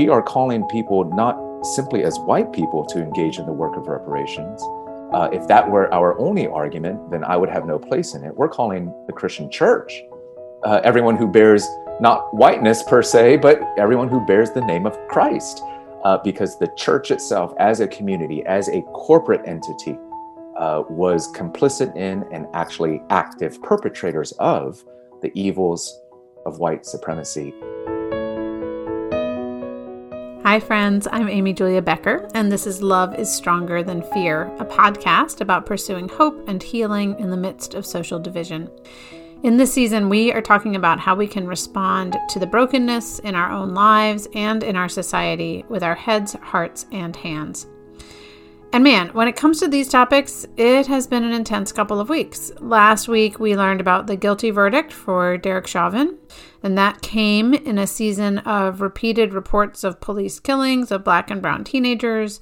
we are calling people not simply as white people to engage in the work of reparations. Uh, if that were our only argument, then I would have no place in it. We're calling the Christian church uh, everyone who bears not whiteness per se, but everyone who bears the name of Christ. Uh, because the church itself, as a community, as a corporate entity, uh, was complicit in and actually active perpetrators of the evils of white supremacy. Hi, friends. I'm Amy Julia Becker, and this is Love is Stronger Than Fear, a podcast about pursuing hope and healing in the midst of social division. In this season, we are talking about how we can respond to the brokenness in our own lives and in our society with our heads, hearts, and hands. And man, when it comes to these topics, it has been an intense couple of weeks. Last week, we learned about the guilty verdict for Derek Chauvin, and that came in a season of repeated reports of police killings of black and brown teenagers,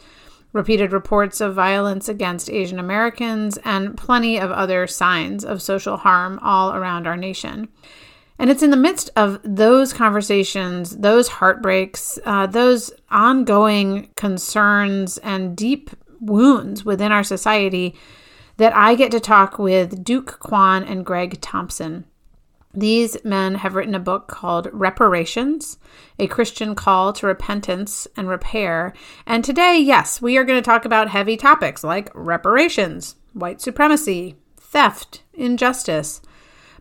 repeated reports of violence against Asian Americans, and plenty of other signs of social harm all around our nation. And it's in the midst of those conversations, those heartbreaks, uh, those ongoing concerns, and deep wounds within our society that I get to talk with Duke Kwon and Greg Thompson. These men have written a book called Reparations A Christian Call to Repentance and Repair. And today, yes, we are going to talk about heavy topics like reparations, white supremacy, theft, injustice.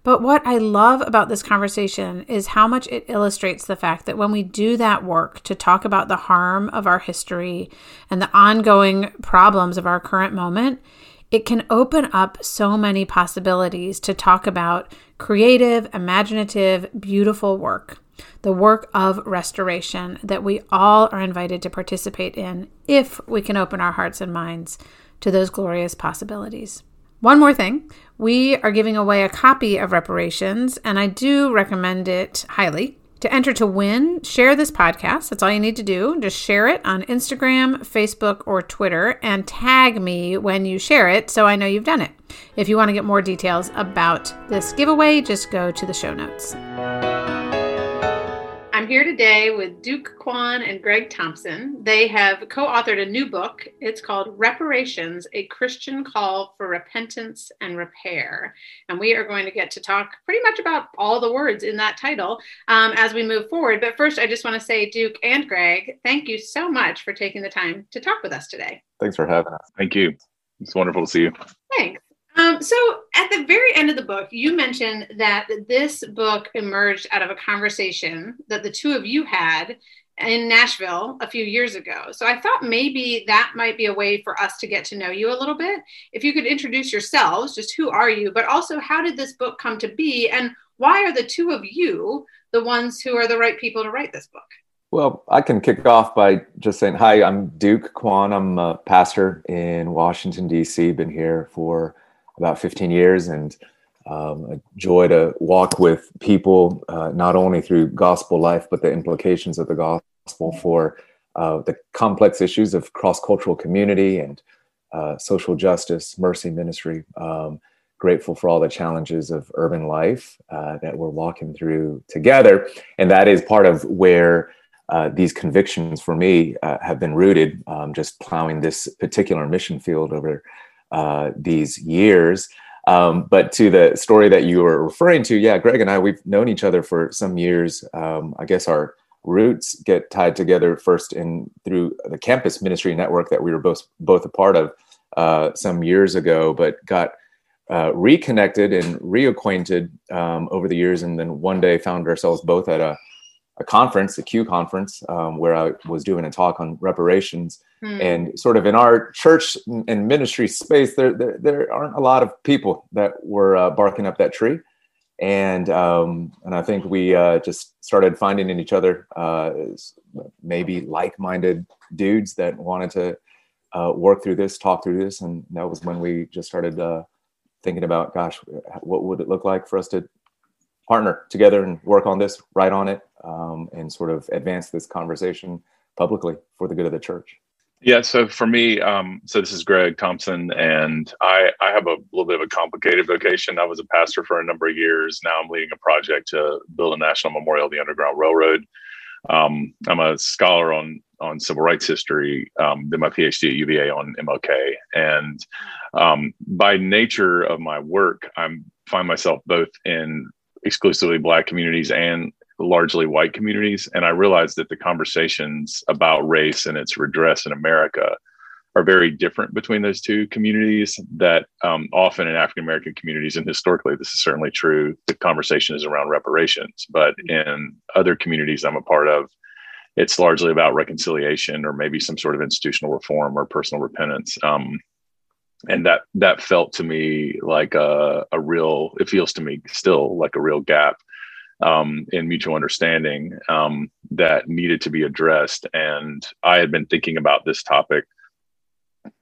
But what I love about this conversation is how much it illustrates the fact that when we do that work to talk about the harm of our history and the ongoing problems of our current moment, it can open up so many possibilities to talk about creative, imaginative, beautiful work. The work of restoration that we all are invited to participate in if we can open our hearts and minds to those glorious possibilities. One more thing we are giving away a copy of Reparations, and I do recommend it highly. To enter to win, share this podcast. That's all you need to do. Just share it on Instagram, Facebook, or Twitter and tag me when you share it so I know you've done it. If you want to get more details about this giveaway, just go to the show notes. I'm here today with Duke Kwon and Greg Thompson. They have co authored a new book. It's called Reparations A Christian Call for Repentance and Repair. And we are going to get to talk pretty much about all the words in that title um, as we move forward. But first, I just want to say, Duke and Greg, thank you so much for taking the time to talk with us today. Thanks for having us. Thank you. It's wonderful to see you. Thanks. Um, so at the very end of the book, you mentioned that this book emerged out of a conversation that the two of you had in Nashville a few years ago. So I thought maybe that might be a way for us to get to know you a little bit. If you could introduce yourselves, just who are you, but also how did this book come to be and why are the two of you the ones who are the right people to write this book? Well, I can kick off by just saying, hi, I'm Duke Kwon. I'm a pastor in Washington, D.C., been here for about 15 years and um, a joy to walk with people, uh, not only through gospel life, but the implications of the gospel for uh, the complex issues of cross cultural community and uh, social justice, mercy ministry. Um, grateful for all the challenges of urban life uh, that we're walking through together. And that is part of where uh, these convictions for me uh, have been rooted, um, just plowing this particular mission field over uh, these years. Um, but to the story that you were referring to, yeah, Greg and I, we've known each other for some years. Um, I guess our roots get tied together first in through the campus ministry network that we were both both a part of uh, some years ago, but got uh, reconnected and reacquainted um, over the years, and then one day found ourselves both at a, a conference, a Q conference, um, where I was doing a talk on reparations, Hmm. And sort of in our church and ministry space, there, there, there aren't a lot of people that were uh, barking up that tree. And, um, and I think we uh, just started finding in each other uh, maybe like-minded dudes that wanted to uh, work through this, talk through this. And that was when we just started uh, thinking about, gosh, what would it look like for us to partner together and work on this, write on it, um, and sort of advance this conversation publicly for the good of the church. Yeah, so for me, um, so this is Greg Thompson, and I, I have a little bit of a complicated vocation. I was a pastor for a number of years. Now I'm leading a project to build a national memorial of the Underground Railroad. Um, I'm a scholar on on civil rights history. Um, did my PhD at UVA on MLK, and um, by nature of my work, I find myself both in exclusively Black communities and largely white communities, and I realized that the conversations about race and its redress in America are very different between those two communities that um, often in African American communities, and historically this is certainly true, the conversation is around reparations. But in other communities I'm a part of, it's largely about reconciliation or maybe some sort of institutional reform or personal repentance. Um, and that that felt to me like a, a real, it feels to me still like a real gap um, in mutual understanding um, that needed to be addressed. And I had been thinking about this topic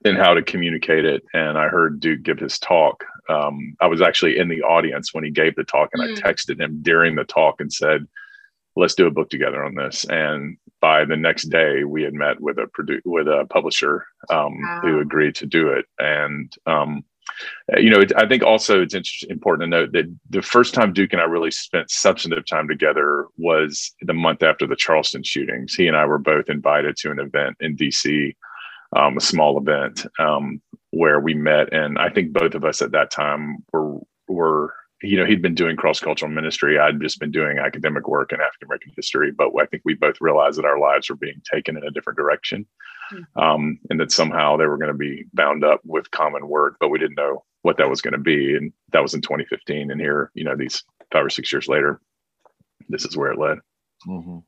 and how to communicate it. And I heard Duke give his talk. Um, I was actually in the audience when he gave the talk, and mm. I texted him during the talk and said, "Let's do a book together on this." And by the next day, we had met with a produ- with a publisher um, wow. who agreed to do it. And um, you know, I think also it's important to note that the first time Duke and I really spent substantive time together was the month after the Charleston shootings. He and I were both invited to an event in DC um, a small event um, where we met, and I think both of us at that time were were you know he'd been doing cross cultural ministry. I'd just been doing academic work in African American history, but I think we both realized that our lives were being taken in a different direction. Um, and that somehow they were going to be bound up with common work, but we didn't know what that was going to be. And that was in 2015, and here you know these five or six years later, this is where it led. Mm-hmm.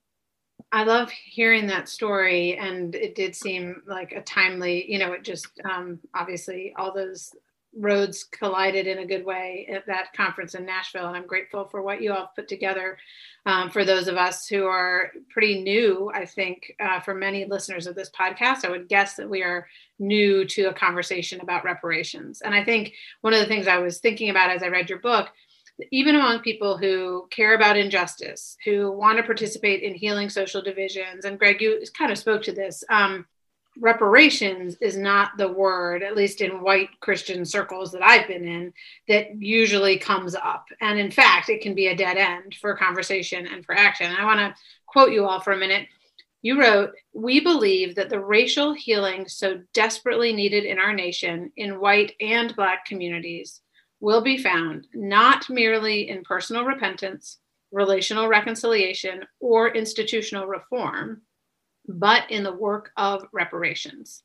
I love hearing that story, and it did seem like a timely. You know, it just um, obviously all those roads collided in a good way at that conference in Nashville, and I'm grateful for what you all put together. Um, for those of us who are pretty new, I think uh, for many listeners of this podcast, I would guess that we are new to a conversation about reparations. And I think one of the things I was thinking about as I read your book even among people who care about injustice, who want to participate in healing social divisions, and Greg, you kind of spoke to this. Um, reparations is not the word, at least in white Christian circles that I've been in, that usually comes up. And in fact, it can be a dead end for conversation and for action. I want to quote you all for a minute. You wrote, We believe that the racial healing so desperately needed in our nation, in white and Black communities, will be found not merely in personal repentance, relational reconciliation, or institutional reform, but in the work of reparations.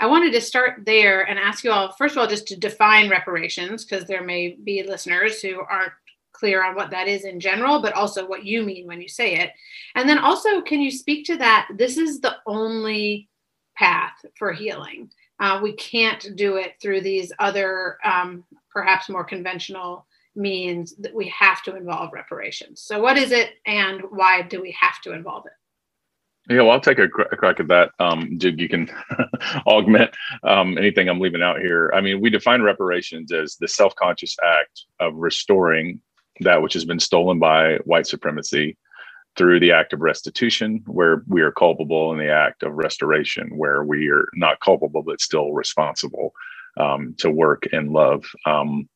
I wanted to start there and ask you all, first of all, just to define reparations, because there may be listeners who aren't clear on what that is in general, but also what you mean when you say it. And then also, can you speak to that? This is the only path for healing. Uh, we can't do it through these other um, perhaps more conventional means that we have to involve reparations. So, what is it, and why do we have to involve it? Yeah, well, I'll take a, crack at that. Um, you can augment um, anything I'm leaving out here. I mean, we define reparations as the self conscious act of restoring that which has been stolen by white supremacy through the act of restitution, where we are culpable, and the act of restoration, where we are not culpable but still responsible um, to work and love. Um,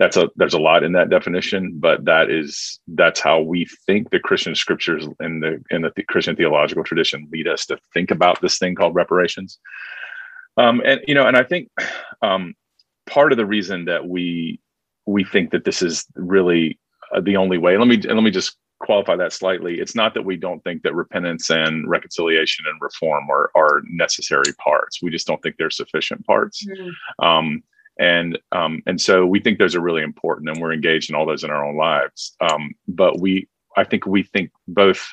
that's a there's a lot in that definition, but that is that's how we think the Christian scriptures and the in the, the Christian theological tradition lead us to think about this thing called reparations. Um, and you know, and I think um, part of the reason that we we think that this is really uh, the only way. Let me let me just qualify that slightly. It's not that we don't think that repentance and reconciliation and reform are, are necessary parts. We just don't think they're sufficient parts. Mm-hmm. Um, and um, and so we think those are really important, and we're engaged in all those in our own lives. Um, but we, I think, we think both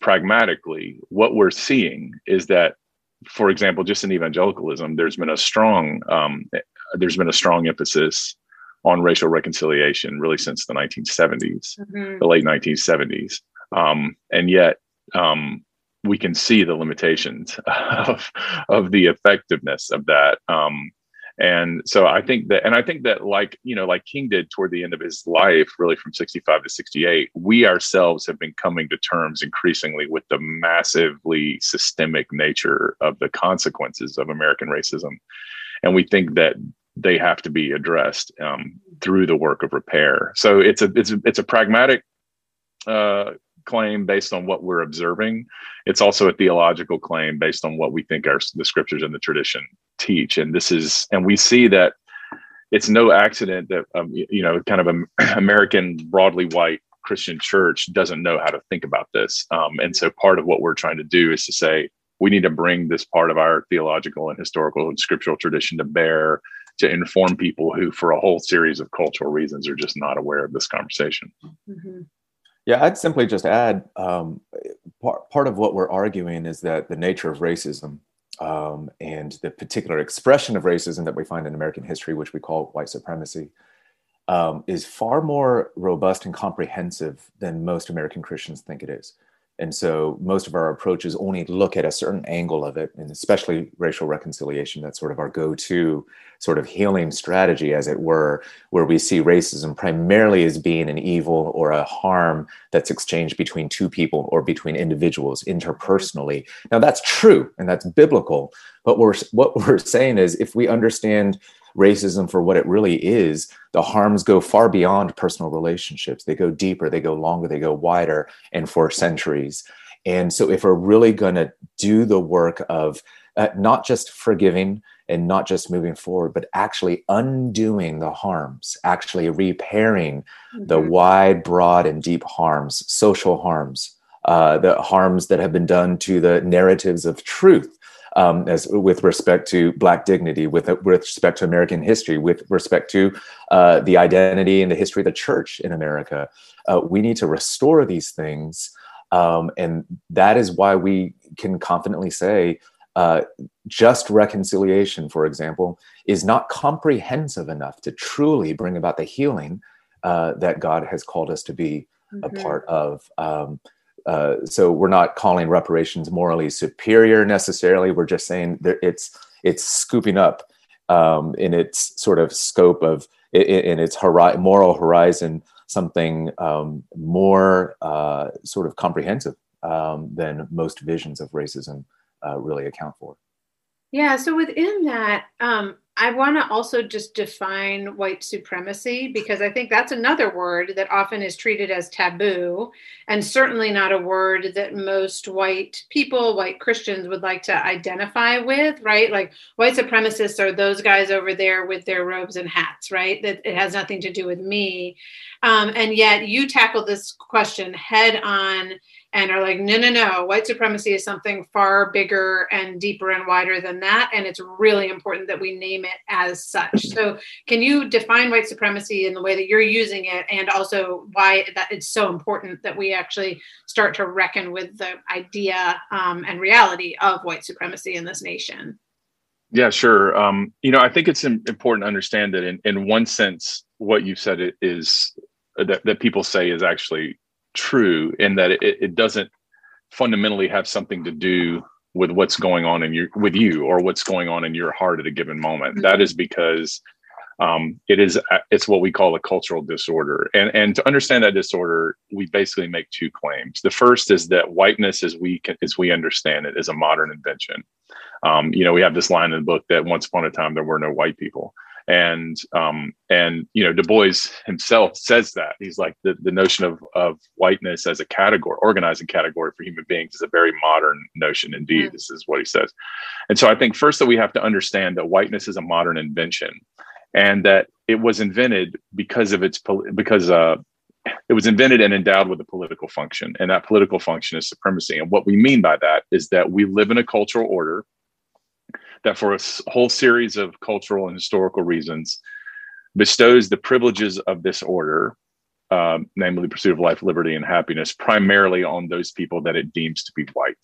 pragmatically. What we're seeing is that, for example, just in evangelicalism, there's been a strong um, there's been a strong emphasis on racial reconciliation really since the 1970s, mm-hmm. the late 1970s. Um, and yet, um, we can see the limitations of, of the effectiveness of that. And so I think that, and I think that, like, you know, like King did toward the end of his life, really from 65 to 68, we ourselves have been coming to terms increasingly with the massively systemic nature of the consequences of American racism. And we think that they have to be addressed um, through the work of repair. So it's a it's a, it's a pragmatic uh, claim based on what we're observing. It's also a theological claim based on what we think our the scriptures and the tradition teach. And this is, and we see that it's no accident that um, you know, kind of an American broadly white Christian church doesn't know how to think about this. Um, and so part of what we're trying to do is to say we need to bring this part of our theological and historical and scriptural tradition to bear to inform people who, for a whole series of cultural reasons, are just not aware of this conversation. Mm-hmm. Yeah, I'd simply just add um, part, part of what we're arguing is that the nature of racism um, and the particular expression of racism that we find in American history, which we call white supremacy, um, is far more robust and comprehensive than most American Christians think it is. And so most of our approaches only look at a certain angle of it, and especially racial reconciliation. That's sort of our go to sort of healing strategy, as it were, where we see racism primarily as being an evil or a harm that's exchanged between two people or between individuals interpersonally. Now, that's true and that's biblical. But we're, what we're saying is if we understand racism for what it really is, the harms go far beyond personal relationships. They go deeper, they go longer, they go wider, and for centuries. And so, if we're really going to do the work of uh, not just forgiving and not just moving forward, but actually undoing the harms, actually repairing mm-hmm. the wide, broad, and deep harms, social harms, uh, the harms that have been done to the narratives of truth um, as with respect to Black dignity, with with respect to American history, with respect to uh, the identity and the history of the church in America. Uh, we need to restore these things, um, and that is why we can confidently say. Uh, just reconciliation, for example, is not comprehensive enough to truly bring about the healing uh, that God has called us to be mm-hmm. a part of. Um, uh, so we're not calling reparations morally superior necessarily. We're just saying that it's it's scooping up um, in its sort of scope of in, in its hori- moral horizon something um, more uh, sort of comprehensive um, than most visions of racism uh, really account for. Yeah. So within that, um, I want to also just define white supremacy because I think that's another word that often is treated as taboo, and certainly not a word that most white people, white Christians, would like to identify with, right? Like white supremacists are those guys over there with their robes and hats, right? That it has nothing to do with me. Um, and yet you tackle this question head on and are like, no, no, no, white supremacy is something far bigger and deeper and wider than that. And it's really important that we name it as such. So, can you define white supremacy in the way that you're using it and also why that it's so important that we actually start to reckon with the idea um, and reality of white supremacy in this nation? Yeah, sure. Um, you know, I think it's important to understand that in, in one sense, what you've said is that, that people say is actually true in that it, it doesn't fundamentally have something to do with what's going on in your with you or what's going on in your heart at a given moment. Mm-hmm. that is because um, it is it's what we call a cultural disorder. And and to understand that disorder we basically make two claims. The first is that whiteness as we can, as we understand it is a modern invention. Um, you know we have this line in the book that once upon a time there were no white people and um, and you know Du Bois himself says that he's like the, the notion of of whiteness as a category, organizing category for human beings is a very modern notion indeed. Mm-hmm. This is what he says, and so I think first that we have to understand that whiteness is a modern invention, and that it was invented because of its because uh, it was invented and endowed with a political function, and that political function is supremacy. And what we mean by that is that we live in a cultural order that for a whole series of cultural and historical reasons bestows the privileges of this order, um, namely pursuit of life, liberty, and happiness, primarily on those people that it deems to be white.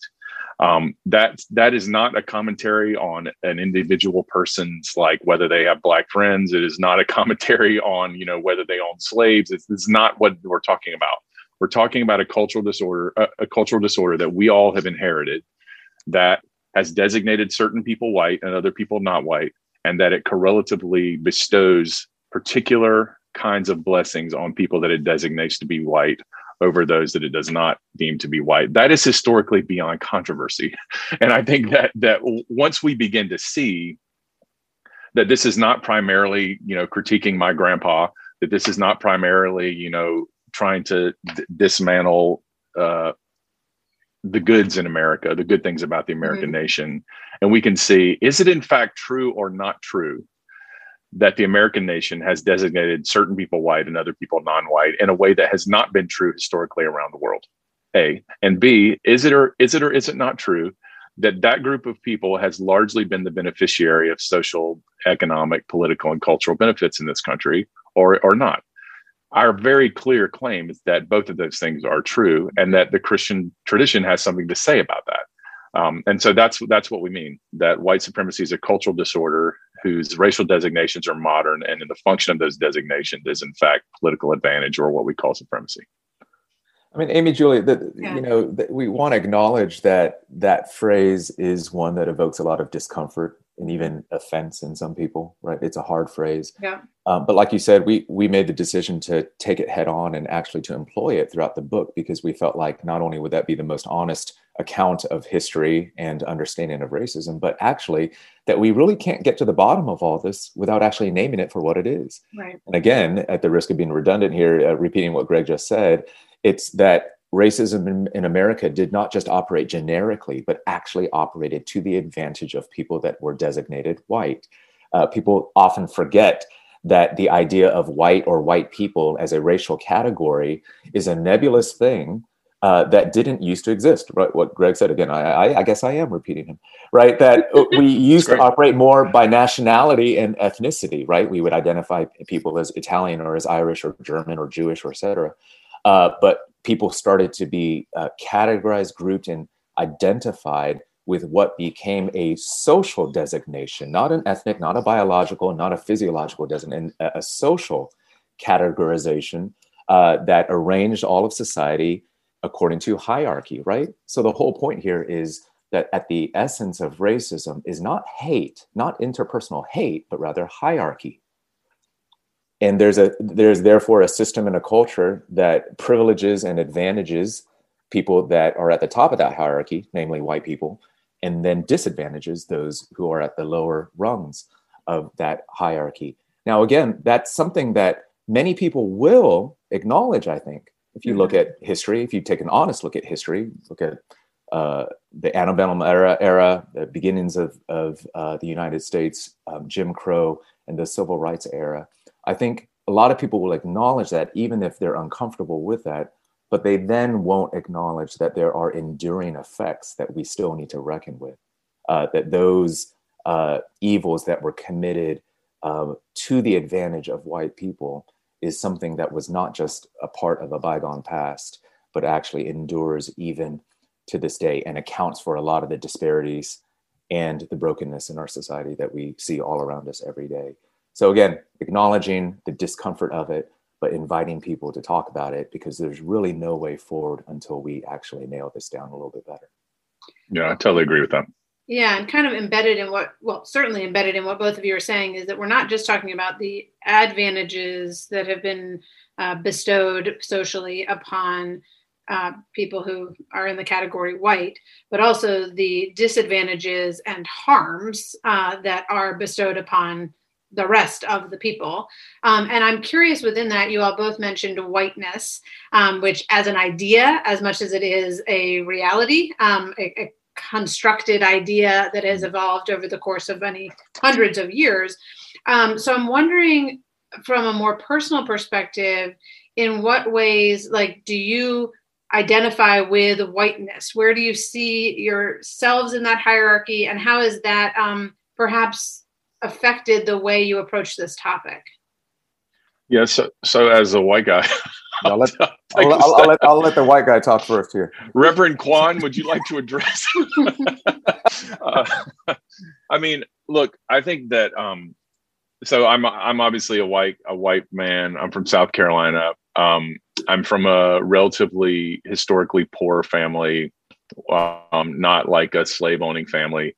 Um, that that is not a commentary on an individual person's like whether they have black friends. It is not a commentary on you know whether they own slaves. It's, it's not what we're talking about. We're talking about a cultural disorder, a, a cultural disorder that we all have inherited that has designated certain people white and other people not white, and that it correlatively bestows particular kinds of blessings on people that it designates to be white over those that it does not deem to be white. That is historically beyond controversy. And I think that that once we begin to see that this is not primarily, you know, critiquing my grandpa, that this is not primarily, you know, trying to d- dismantle uh, the goods in America, the good things about the American mm-hmm. nation, and we can see is it in fact true or not true that the American nation has designated certain people white and other people non-white in a way that has not been true historically around the world. A and B, is it or is it or is it not true that that group of people has largely been the beneficiary of social, economic, political, and cultural benefits in this country, or or not? Our very clear claim is that both of those things are true, and that the Christian tradition has something to say about that. Um, and so that's that's what we mean. That white supremacy is a cultural disorder whose racial designations are modern, and in the function of those designations is in fact political advantage or what we call supremacy. I mean, Amy, Julie, the, yeah. you know, the, we want to acknowledge that that phrase is one that evokes a lot of discomfort and even offense in some people, right? It's a hard phrase. Yeah. Um, but like you said, we we made the decision to take it head on and actually to employ it throughout the book because we felt like not only would that be the most honest account of history and understanding of racism, but actually that we really can't get to the bottom of all this without actually naming it for what it is. Right. And again, at the risk of being redundant here, uh, repeating what Greg just said, it's that racism in, in, America did not just operate generically, but actually operated to the advantage of people that were designated white. Uh, people often forget that the idea of white or white people as a racial category is a nebulous thing uh, that didn't used to exist. Right? What Greg said again, I, I, I guess I am repeating him. Right? That we used to operate more by nationality and ethnicity. Right? We would identify people as Italian or as Irish or German or Jewish or etc. Uh, but people started to be uh, categorized, grouped, and identified with what became a social designation, not an ethnic, not a biological, not a physiological designation, a, social categorization uh, that arranged all of society according to hierarchy, right? So the whole point here is that at the essence of racism is not hate, not interpersonal hate, but rather hierarchy and there's a there's therefore a system and a culture that privileges and advantages people that are at the top of that hierarchy namely white people and then disadvantages those who are at the lower rungs of that hierarchy now again that's something that many people will acknowledge i think if you look mm-hmm. at history if you take an honest look at history look at uh, the antebellum era, era, the beginnings of, of uh, the United States, um, Jim Crow, and the Civil Rights era, I think a lot of people will acknowledge that even if they're uncomfortable with that, but they then won't acknowledge that there are enduring effects that we still need to reckon with. Uh, that those uh, evils that were committed uh, to the advantage of white people is something that was not just a part of a bygone past, but actually endures even to this day and accounts for a lot of the disparities and the brokenness in our society that we see all around us every day. So again, acknowledging the discomfort of it, but inviting people to talk about it because there's really no way forward until we actually nail this down a little bit better. Yeah, I totally agree with that. Yeah, and kind of embedded in what, well, certainly embedded in what both of you are saying is that we're not just talking about the advantages that have been uh, bestowed socially upon uh, people who are in the category white, but also the disadvantages and harms uh, that are bestowed upon the rest of the people. Um, and I'm curious within that, you all both mentioned whiteness, um, which as an idea, as much as it is a reality, um, a, a, constructed idea that has evolved over the course of many hundreds of years. Um, so I'm wondering from a more personal perspective, in what ways, like, do you identify with whiteness? Where do you see yourselves in that hierarchy? And how is that um, perhaps affected the way you approach this topic? Yeah, so, so as a white guy, I'll let, I'll, I'll, I'll, let, I'll let the white guy talk first here. Reverend Kwon, would you like to address? uh, I mean, look, I think that um, so I'm I'm obviously a white a white man. I'm from South Carolina. Um, I'm from a relatively historically poor family, um, not like a slave owning family.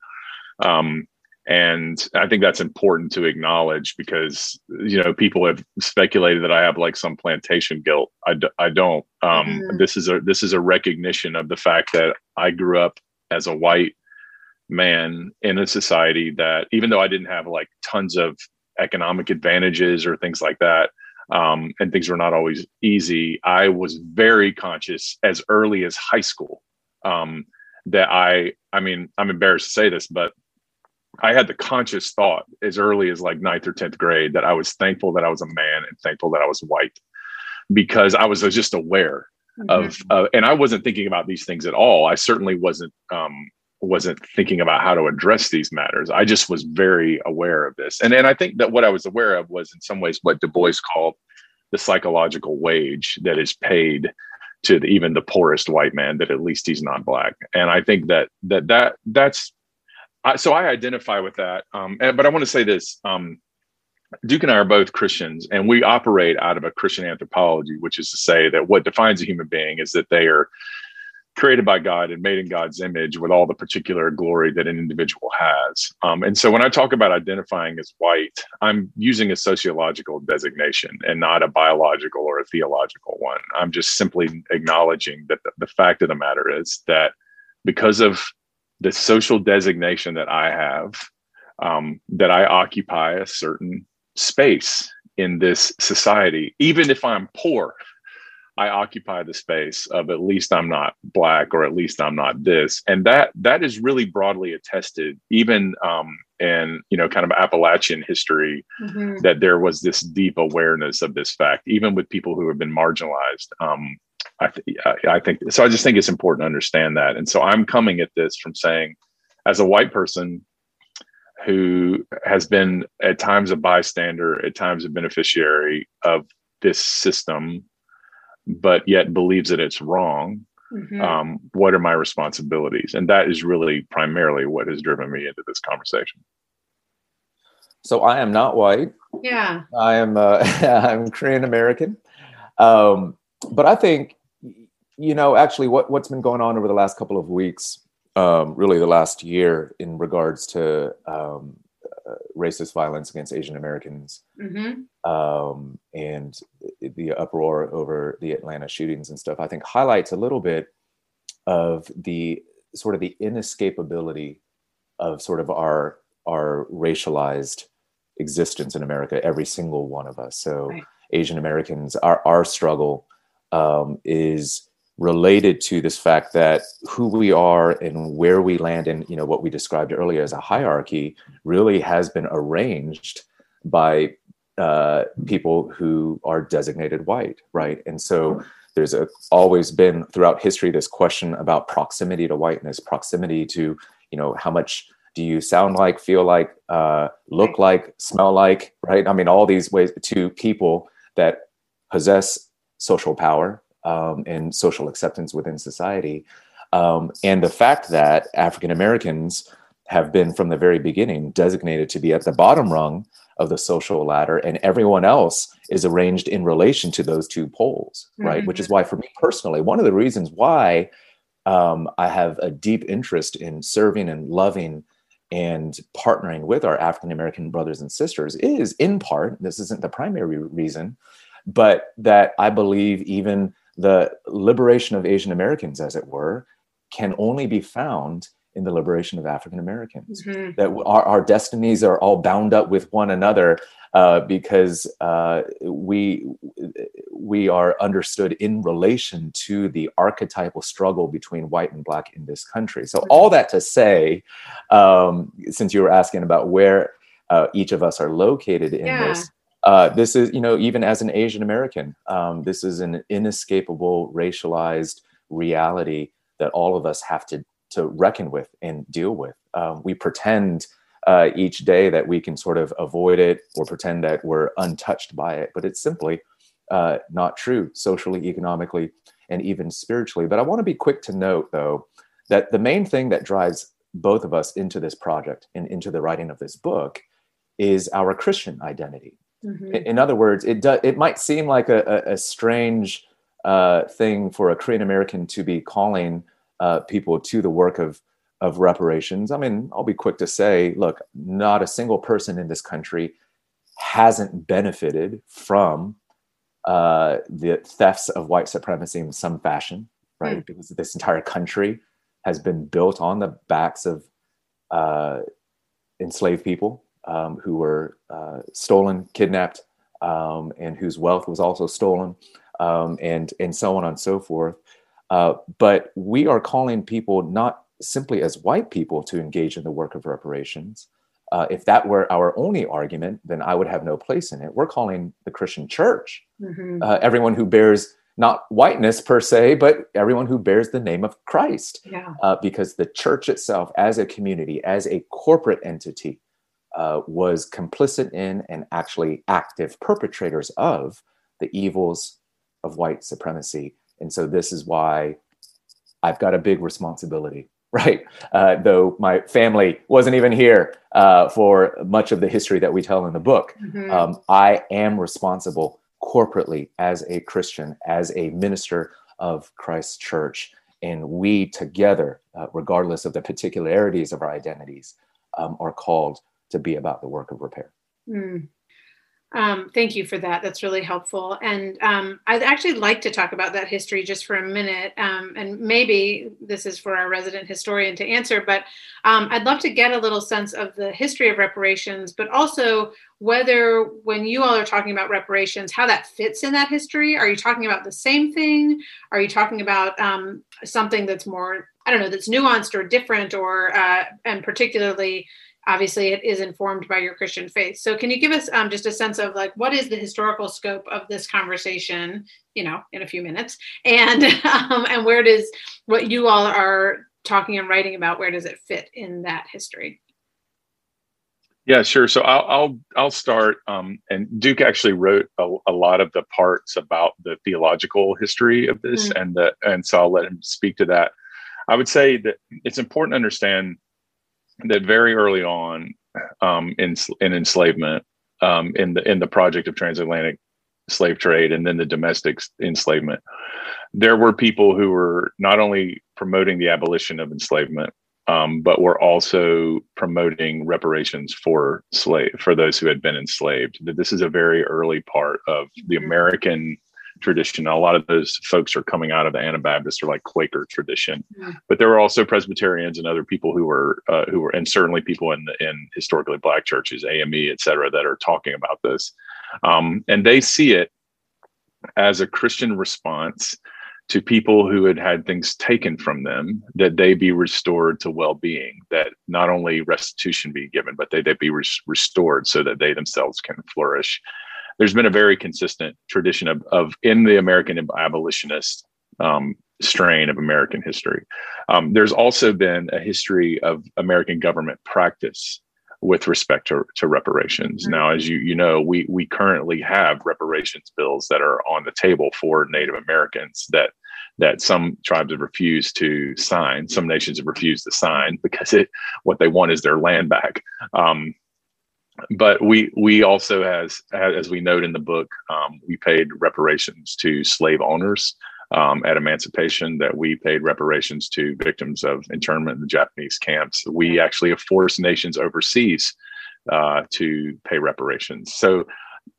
Um, and i think that's important to acknowledge because you know people have speculated that i have like some plantation guilt i, d- I don't um, mm-hmm. this is a this is a recognition of the fact that i grew up as a white man in a society that even though i didn't have like tons of economic advantages or things like that um, and things were not always easy. I was very conscious as early as high school um, that I, I mean, I'm embarrassed to say this, but I had the conscious thought as early as like ninth or 10th grade that I was thankful that I was a man and thankful that I was white because I was just aware mm-hmm. of, uh, and I wasn't thinking about these things at all. I certainly wasn't, um, wasn't thinking about how to address these matters. I just was very aware of this. And, and I think that what I was aware of was in some ways what Du Bois called the psychological wage that is paid to the, even the poorest white man that at least he's not black. And I think that, that, that that's, I, so I identify with that. Um, and, but I want to say this, um, Duke and I are both Christians, and we operate out of a Christian anthropology, which is to say that what defines a human being is that they are created by God and made in God's image with all the particular glory that an individual has. Um, and so when I talk about identifying as white, I'm using a sociological designation and not a biological or a theological one. I'm just simply acknowledging that the, the fact of the matter is that because of the social designation that I have, um, that I occupy a certain space in this society, even if I'm poor I occupy the space of at least I'm not black or at least I'm not this, and that that is really broadly attested, even um, in you know kind of Appalachian history, mm-hmm. that there was this deep awareness of this fact, even with people who have been marginalized. Um, I, th- I think so. I just think it's important to understand that, and so I'm coming at this from saying, as a white person, who has been at times a bystander, at times a beneficiary of this system but yet believes that it's wrong mm-hmm. um, what are my responsibilities? And that is really primarily what has driven me into this conversation. So i am not white. Yeah. I am uh, i'm korean american. Um, but i think you know actually what, what's been going on over the last couple of weeks um, really the last year in regards to um, uh, racist violence against Asian Americans mm-hmm. um, and the uproar over the Atlanta shootings and stuff, I think highlights a little bit of the sort of the inescapability of sort of our our racialized existence in America, every single one of us. So right. Asian Americans, our our struggle um, is related to this fact that who we are and where we land in you know what we described earlier as a hierarchy really has been arranged by uh, people who are designated white right? And so there's a, always been throughout history this question about proximity to whiteness proximity to you know how much do you sound like feel like uh, look like smell like right? I mean all these ways to people that possess social power um, and social acceptance within society. Um, and the fact that African Americans have been from the very beginning designated to be at the bottom rung of the social ladder, and everyone else is arranged in relation to those two poles, right? Mm-hmm. Which is why, for me personally, one of the reasons why um, I have a deep interest in serving and loving and partnering with our African American brothers and sisters is in part, this isn't the primary reason, but that I believe even the liberation of Asian Americans, as it were, can only be found in the liberation of African Americans. Mm-hmm. That our, our, destinies are all bound up with one another uh, because uh, we we are understood in relation to the archetypal struggle between white and black in this country. So all that to say, um, since you were asking about where uh, each of us are located in yeah. this, uh, this is, you know, even as an Asian American, um, this is an inescapable racialized reality that all of us have to to reckon with and deal with. Um, we pretend uh, each day that we can sort of avoid it or pretend that we're untouched by it, but it's simply uh, not true socially, economically, and even spiritually. But I want to be quick to note, though, that the main thing that drives both of us into this project and into the writing of this book is our Christian identity. Mm-hmm. In other words, it does. It might seem like a, a, a strange uh, thing for a Korean American to be calling uh, people to the work of of reparations. I mean, I'll be quick to say, look, not a single person in this country hasn't benefited from uh, the thefts of white supremacy in some fashion, right? Mm. Because this entire country has been built on the backs of uh, enslaved people um, who were uh, stolen, kidnapped, um, and whose wealth was also stolen, um, and and so on and so forth. Uh, but we are calling people not simply as white people to engage in the work of reparations. Uh, if that were our only argument, then I would have no place in it. We're calling the Christian church, mm-hmm. uh, everyone who bears not whiteness per se, but everyone who bears the name of Christ. Yeah. Uh, because the church itself, as a community, as a corporate entity, uh, was complicit in and actually active perpetrators of the evils of white supremacy. And so this is why I've got a big responsibility, right? Uh, though my family wasn't even here uh, for much of the history that we tell in the book, mm-hmm. um, I am responsible corporately as a Christian, as a minister of Christ's church. And we together, uh, regardless of the particularities of our identities, um, are called to be about the work of repair. Mm. Um, thank you for that. That's really helpful. And um, I'd actually like to talk about that history just for a minute. Um, and maybe this is for our resident historian to answer, but um, I'd love to get a little sense of the history of reparations, but also whether when you all are talking about reparations, how that fits in that history. Are you talking about the same thing? Are you talking about um, something that's more, I don't know, that's nuanced or different, or uh, and particularly obviously it is informed by your christian faith. So can you give us um, just a sense of like what is the historical scope of this conversation you know in a few minutes? And um, and where does what you all are talking and writing about where does it fit in that history? Yeah sure. So i'll i'll, I'll start um, and duke actually wrote a, a, lot of the parts about the theological history of this mm-hmm. and the and so i'll let him speak to that. I would say that it's important to understand that very early on um, in, in enslavement, um, in the in the project of transatlantic slave trade, and then the domestic enslavement, there were people who were not only promoting the abolition of enslavement, um, but were also promoting reparations for slave for those who had been enslaved. That this is a very early part of the mm-hmm. American tradition. a lot of those folks are coming out of the Anabaptist or like Quaker tradition, mm-hmm. but there were also Presbyterians and other people who were uh, who were, and certainly people in in historically black churches, AME, et cetera, that are talking about this, um, and they see it as a Christian response to people who had had things taken from them that they be restored to well-being that not only restitution be given but they, they be res- restored so that they themselves can flourish there's been a very consistent tradition of, of in the American abolitionist um, strain of American history. Um, there's also been a history of American government practice with respect to, to reparations. Mm-hmm. Now, as you you know, we we currently have reparations bills that are on the table for Native Americans that that some tribes have refused to sign. Some nations have refused to sign because it what they want is their land back. Um, but we we also has as we note in the book um, we paid reparations to slave owners um, at emancipation that we paid reparations to victims of internment in the japanese camps. We actually have forced nations overseas uh, to pay reparations. So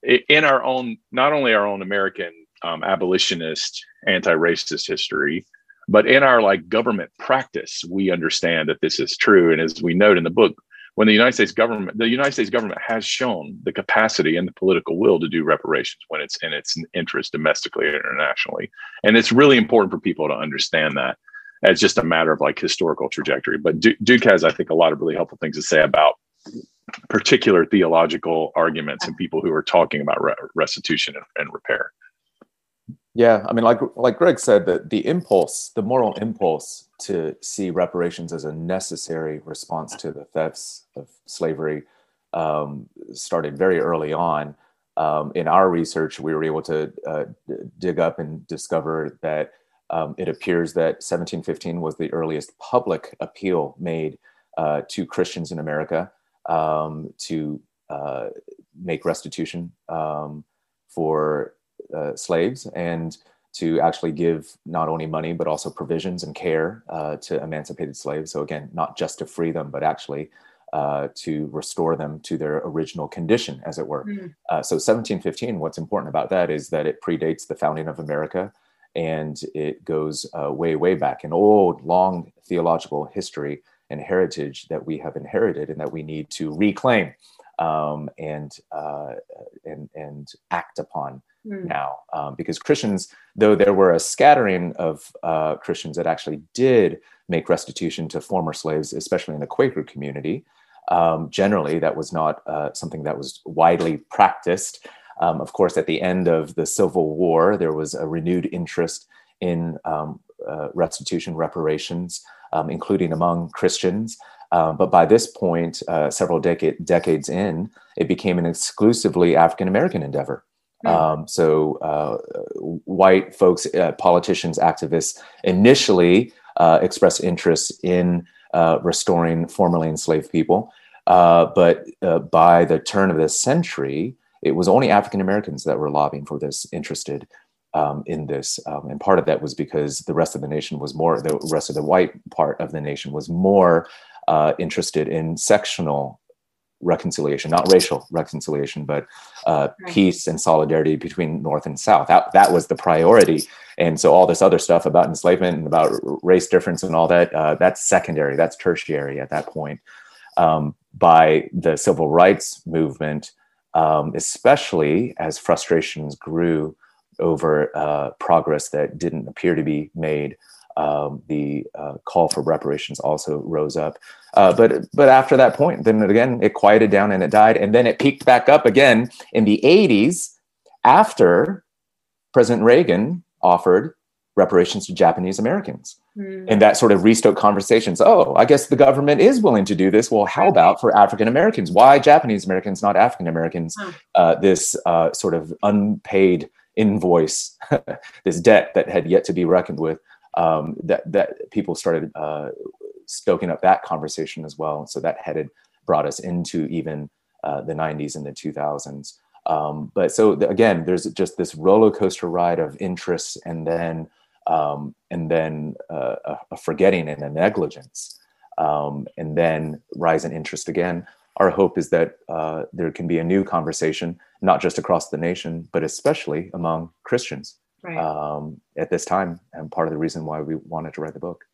in our own not only our own american um, abolitionist anti-racist history but in our like government practice we understand that this is true. And as we note in the book when the United States government, the United States government has shown the capacity and the political will to do reparations when it's in its interest domestically and internationally. And it's really important for people to understand that as just a matter of like historical trajectory. But Duke has, I think, a lot of really helpful things to say about particular theological arguments and people who are talking about restitution and, and repair. Yeah, I mean, like like Greg said, that the impulse, the moral impulse to see reparations as a necessary response to the thefts of slavery um, started very early on. Um, in our research, we were able to uh, dig up and discover that um, it appears that 1715 was the earliest public appeal made uh, to Christians in America um, to uh, make restitution um, for uh, slaves. And to actually give not only money but also provisions and care uh, to emancipated slaves. So again, not just to free them, but actually uh, to restore them to their original condition, as it were. Mm. Uh, so 1715. What's important about that is that it predates the founding of America, and it goes uh, way, way back, an old, long theological history and heritage that we have inherited and that we need to reclaim. um, and, uh, and, and act upon mm. now. Um, because Christians, though there were a scattering of uh, Christians that actually did make restitution to former slaves, especially in the Quaker community, um, generally that was not uh, something that was widely practiced. Um, of course, at the end of the Civil War, there was a renewed interest in um, uh, restitution, reparations, um, including among Christians. Um, but by this point, uh, several decade, decades in, it became an exclusively African American endeavor. Mm. so, uh, white folks, uh, politicians, activists initially uh, expressed interest in restoring formerly enslaved people. but by the turn of the century, it was only African Americans that were lobbying for this, interested um, in this. Um, and part of that was because the rest of the nation was more, the rest of the white part of the nation was more uh, interested in sectional reconciliation, not racial reconciliation, but uh, right. peace and solidarity between North and South. That, that was the priority. And so all this other stuff about enslavement and about race difference and all that, uh, that's secondary, that's tertiary at that point. Um, by the civil rights movement, um, especially as frustrations grew over uh, progress that didn't appear to be made. Um, the uh, call for reparations also rose up, uh, but but after that point, then again it quieted down and it died, and then it peaked back up again in the '80s after President Reagan offered reparations to Japanese Americans. Mm. And that sort of restoked conversations. Oh, I guess the government is willing to do this. Well, how about for African Americans? Why Japanese Americans, not African Americans? Huh. Uh, this uh, sort of unpaid invoice, this debt that had yet to be reckoned with, um, that, that people started uh, stoking up that conversation as well. So that headed, brought us into even uh, the 90s and the 2000s. Um, but so the, again, there's just this roller coaster ride of interests and then um, and then uh, a, forgetting and a negligence, um, and then rise in interest again. Our hope is that uh, there can be a new conversation, not just across the nation, but especially among Christians right. um, at this time, and part of the reason why we wanted to write the book.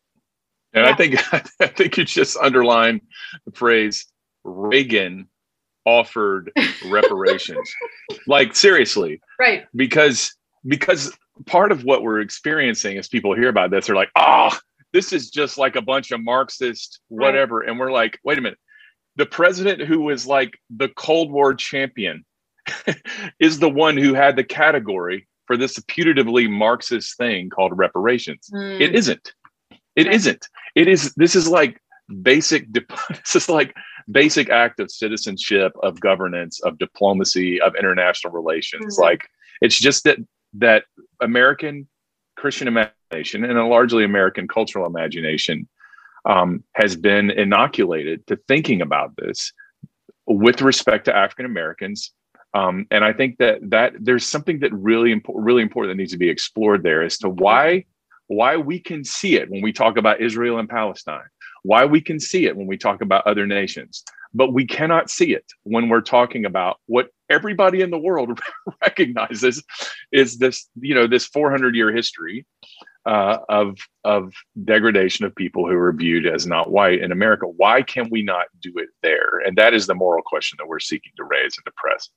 And yeah. I think I think you just underline the phrase Reagan offered reparations. like seriously. Right. Because because part of what we're experiencing as people hear about this, they're like, oh, this is just like a bunch of Marxist whatever. Right. And we're like, wait a minute. The president who was like the Cold War champion is the one who had the category for this putatively Marxist thing called reparations. Mm. It isn't. It right. not It is. This is like basic. This is like basic act of citizenship, of governance, of diplomacy, of international relations. Mm. Like it's just that that American Christian imagination and a largely American cultural imagination um, has been inoculated to thinking about this with respect to African Americans. Um, and I think that that there's something that really important, really important that needs to be explored there as to why why we can see it when we talk about Israel and Palestine, why we can see it when we talk about other nations, but we cannot see it when we're talking about what everybody in the world recognizes is this you know this 400 year history uh, of of degradation of people who are viewed as not white in America. Why can we not do it there? And that is the moral question that we're seeking to raise and to press.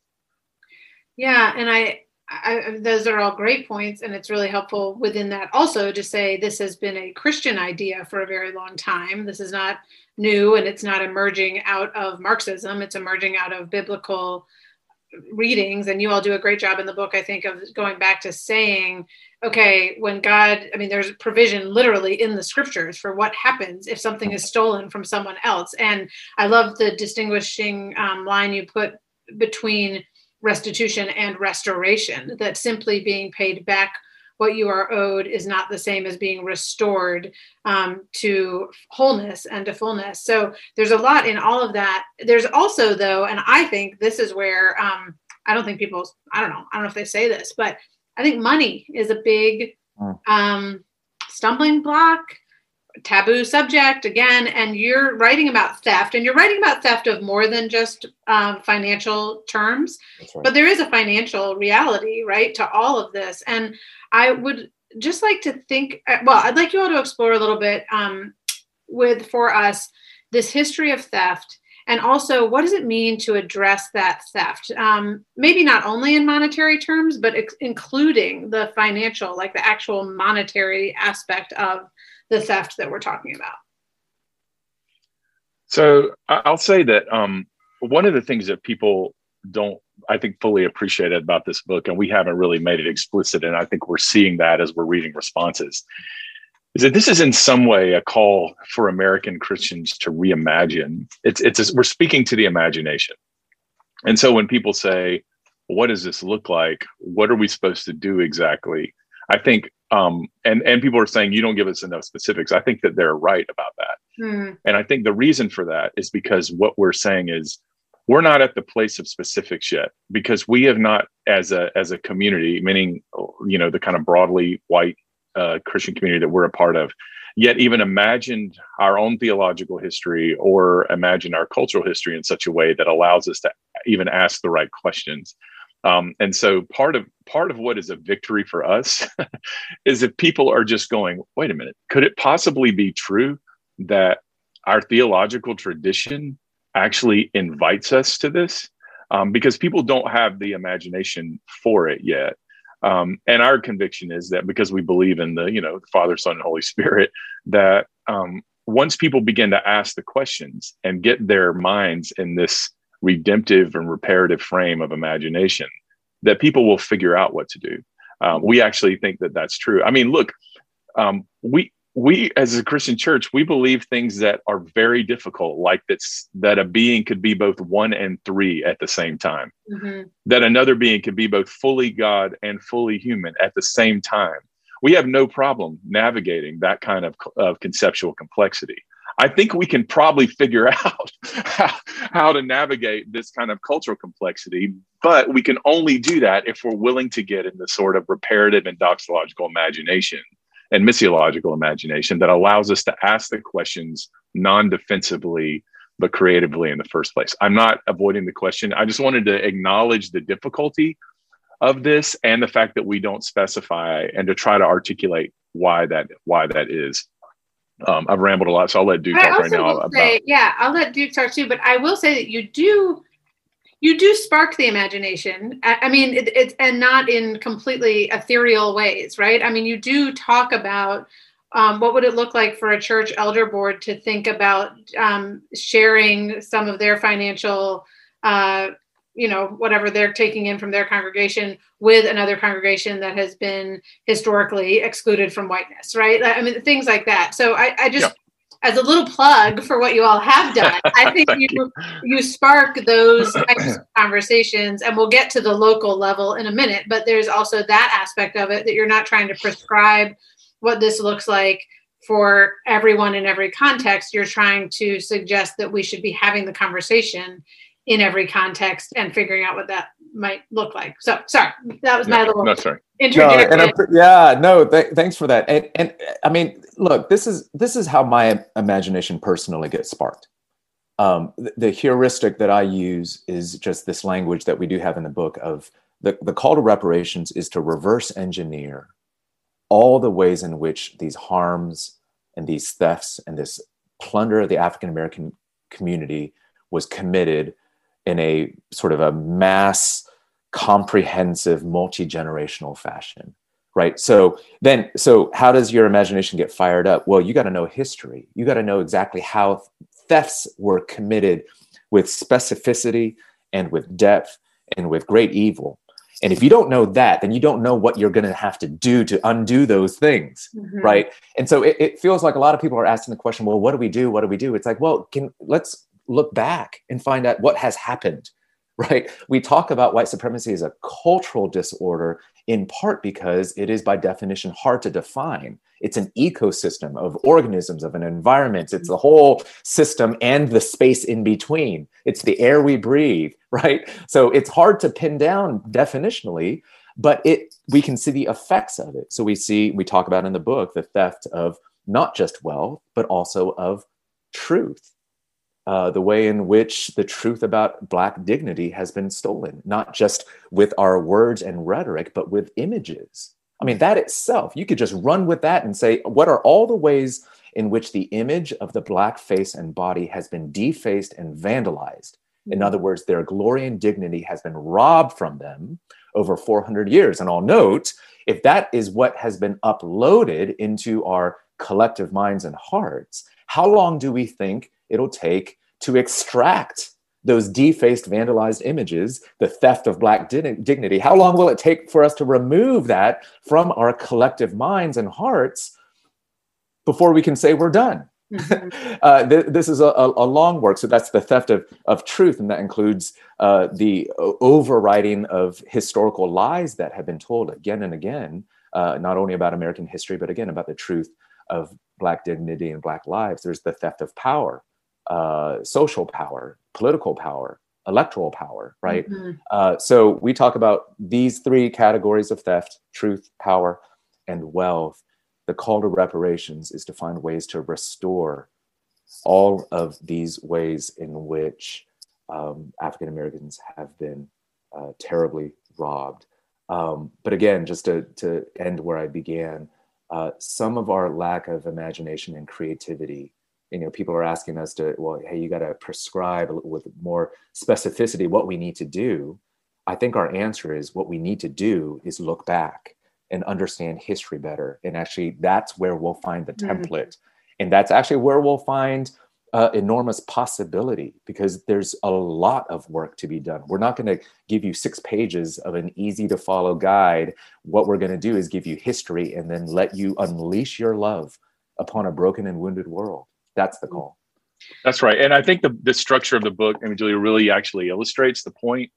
Yeah, and I, I those are all great points, and it's really helpful within that also to say this has been a Christian idea for a very long time. This is not new, and it's not emerging out of Marxism. It's emerging out of biblical readings and you all do a great job in the book i think of going back to saying okay when god i mean there's provision literally in the scriptures for what happens if something is stolen from someone else and i love the distinguishing um, line you put between restitution and restoration that simply being paid back what you are owed is not the same as being restored um, to wholeness and to fullness. So there's a lot in all of that. There's also, though, and I think this is where um, I don't think people, I don't know, I don't know if they say this, but I think money is a big hmm. um, stumbling block taboo subject again and you're writing about theft and you're writing about theft of more than just um, financial terms right. but there is a financial reality right to all of this and i would just like to think uh, well i'd like you all to explore a little bit um, with for us this history of theft And also, what does it mean to address that theft? Um, maybe not only in monetary terms, but ex- including the financial, like the actual monetary aspect of the theft that we're talking about. So I'll say that um, one of the things that people don't, I think, fully appreciate about this book, and we haven't really made it explicit, and I think we're seeing that as we're reading responses, is that this is in some way a call for American Christians to reimagine. It's it's a, we're speaking to the imagination, and so when people say, "What does this look like? What are we supposed to do exactly?" I think, um, and and people are saying you don't give us enough specifics. I think that they're right about that, hmm. and I think the reason for that is because what we're saying is we're not at the place of specifics yet because we have not as a as a community meaning you know the kind of broadly white uh, Christian community that we're a part of, yet even imagined our own theological history or imagine our cultural history in such a way that allows us to even ask the right questions. Um, and so part of part of what is a victory for us is if people are just going, wait a minute, could it possibly be true that our theological tradition actually invites us to this? Um, because people don't have the imagination for it yet. Um, and our conviction is that because we believe in the, you know, the Father, Son, and Holy Spirit, that um, once people begin to ask the questions and get their minds in this redemptive and reparative frame of imagination, that people will figure out what to do. Um, we actually think that that's true. I mean, look, um, we we as a christian church we believe things that are very difficult like that's that a being could be both one and three at the same time mm-hmm. that another being could be both fully god and fully human at the same time we have no problem navigating that kind of, of conceptual complexity i think we can probably figure out how, how to navigate this kind of cultural complexity but we can only do that if we're willing to get in the sort of reparative and doxological imagination and missiological imagination that allows us to ask the questions non-defensively but creatively in the first place. I'm not avoiding the question. I just wanted to acknowledge the difficulty of this and the fact that we don't specify and to try to articulate why that why that is. Um, I've rambled a lot, so I'll let Duke talk right now. Say, about- yeah, I'll let Duke talk too. But I will say that you do you do spark the imagination. I, I mean, it, it's and not in completely ethereal ways, right? I mean, you do talk about um, what would it look like for a church elder board to think about um, sharing some of their financial, uh, you know, whatever they're taking in from their congregation with another congregation that has been historically excluded from whiteness, right? I mean, things like that. So I, I just as a little plug for what you all have done, I think you, you, you spark those conversations, and we'll get to the local level in a minute. But there's also that aspect of it that you're not trying to prescribe what this looks like for everyone in every context. You're trying to suggest that we should be having the conversation in every context and figuring out what that might look like. So sorry, that was my little no, sorry. interjection. No, yeah, no, th- thanks for that. And, and I mean, look, this is this is how my imagination personally gets sparked. Um, the, the heuristic that I use is just this language that we do have in the book of the, the call to reparations is to reverse engineer all the ways in which these harms and these thefts and this plunder of the African American community was committed in a sort of a mass comprehensive multi-generational fashion right? So then so how does your imagination get fired up? Well you got to know history. You got to know exactly how thefts were committed with specificity and with depth and with great evil. And if you don't know that then you don't know what you're going to have to do to undo those things mm-hmm. right? And so it, it feels like a lot of people are asking the question well what do we do? What do we do? It's like well can let's look back and find out what has happened right? We talk about white supremacy as a cultural disorder in part because it is by definition hard to define. It's an ecosystem of organisms of an environment. It's the whole system and the space in between. It's the air we breathe right? So it's hard to pin down definitionally but it we can see the effects of it. So we see we talk about in the book the theft of not just wealth but also of truth uh, the way in which the truth about Black dignity has been stolen, not just with our words and rhetoric, but with images. I mean, that itself, you could just run with that and say, what are all the ways in which the image of the black face and body has been defaced and vandalized. In Mm-hmm. other words, their glory and dignity has been robbed from them over 400 years. And I'll note if that is what has been uploaded into our collective minds and hearts, how long do we think it'll take to extract those defaced, vandalized images, the theft of Black dig- dignity? How long will it take for us to remove that from our collective minds and hearts before we can say we're done? Mhm. uh, th- this is a, a, a long work. So that's the theft of, of truth, and that includes uh, the overriding of historical lies that have been told again and again, uh, not only about American history, but again about the truth of Black dignity and Black lives. There's the theft of power, uh, social power, political power, electoral power, right? Mhm. Uh, so we talk about these three categories of theft truth, power, and wealth. The call to reparations is to find ways to restore all of these ways in which um, African Americans have been uh, terribly robbed. Um, but again, just to, to end where I began, uh, some of our lack of imagination and creativity you know people are asking us to well hey you got to prescribe with more specificity what we need to do. I think our answer is what we need to do is look back and understand history better. And actually that's where we'll find the Mhm. template. And that's actually where we'll find uh, enormous possibility because there's a lot of work to be done. We're not going to give you six pages of an easy to follow guide. What we're going to do is give you history and then let you unleash your love upon a broken and wounded world that's the call That's right. And I think the, the structure of the book, I mean, Julia, really actually illustrates the point.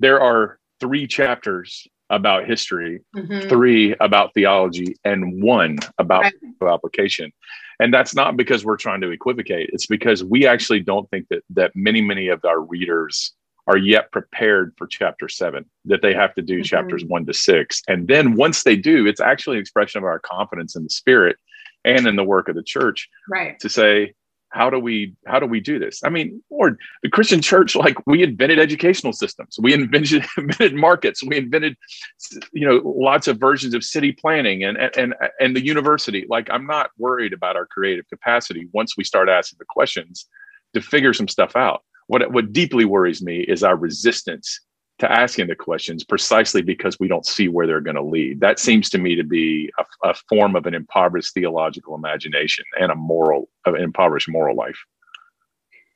There are three chapters about history, Mhm. three about theology, and one about Right. application. And that's not because we're trying to equivocate. It's because we actually don't think that that many, many of our readers are yet prepared for chapter seven, that they have to do Mhm. chapters one to six. And then once they do, it's actually an expression of our confidence in the spirit and in the work of the church Right. to say how do we how do we do this? I mean lord the christian church like we invented educational systems. We invented invented markets. We invented you know lots of versions of city planning and and and the university. Like i'm not worried about our creative capacity once we start asking the questions to figure some stuff out. What what deeply worries me is our resistance to asking the questions precisely because we don't see where they're going to lead. That seems to me to be a, a, form of an impoverished theological imagination and a moral, an impoverished moral life.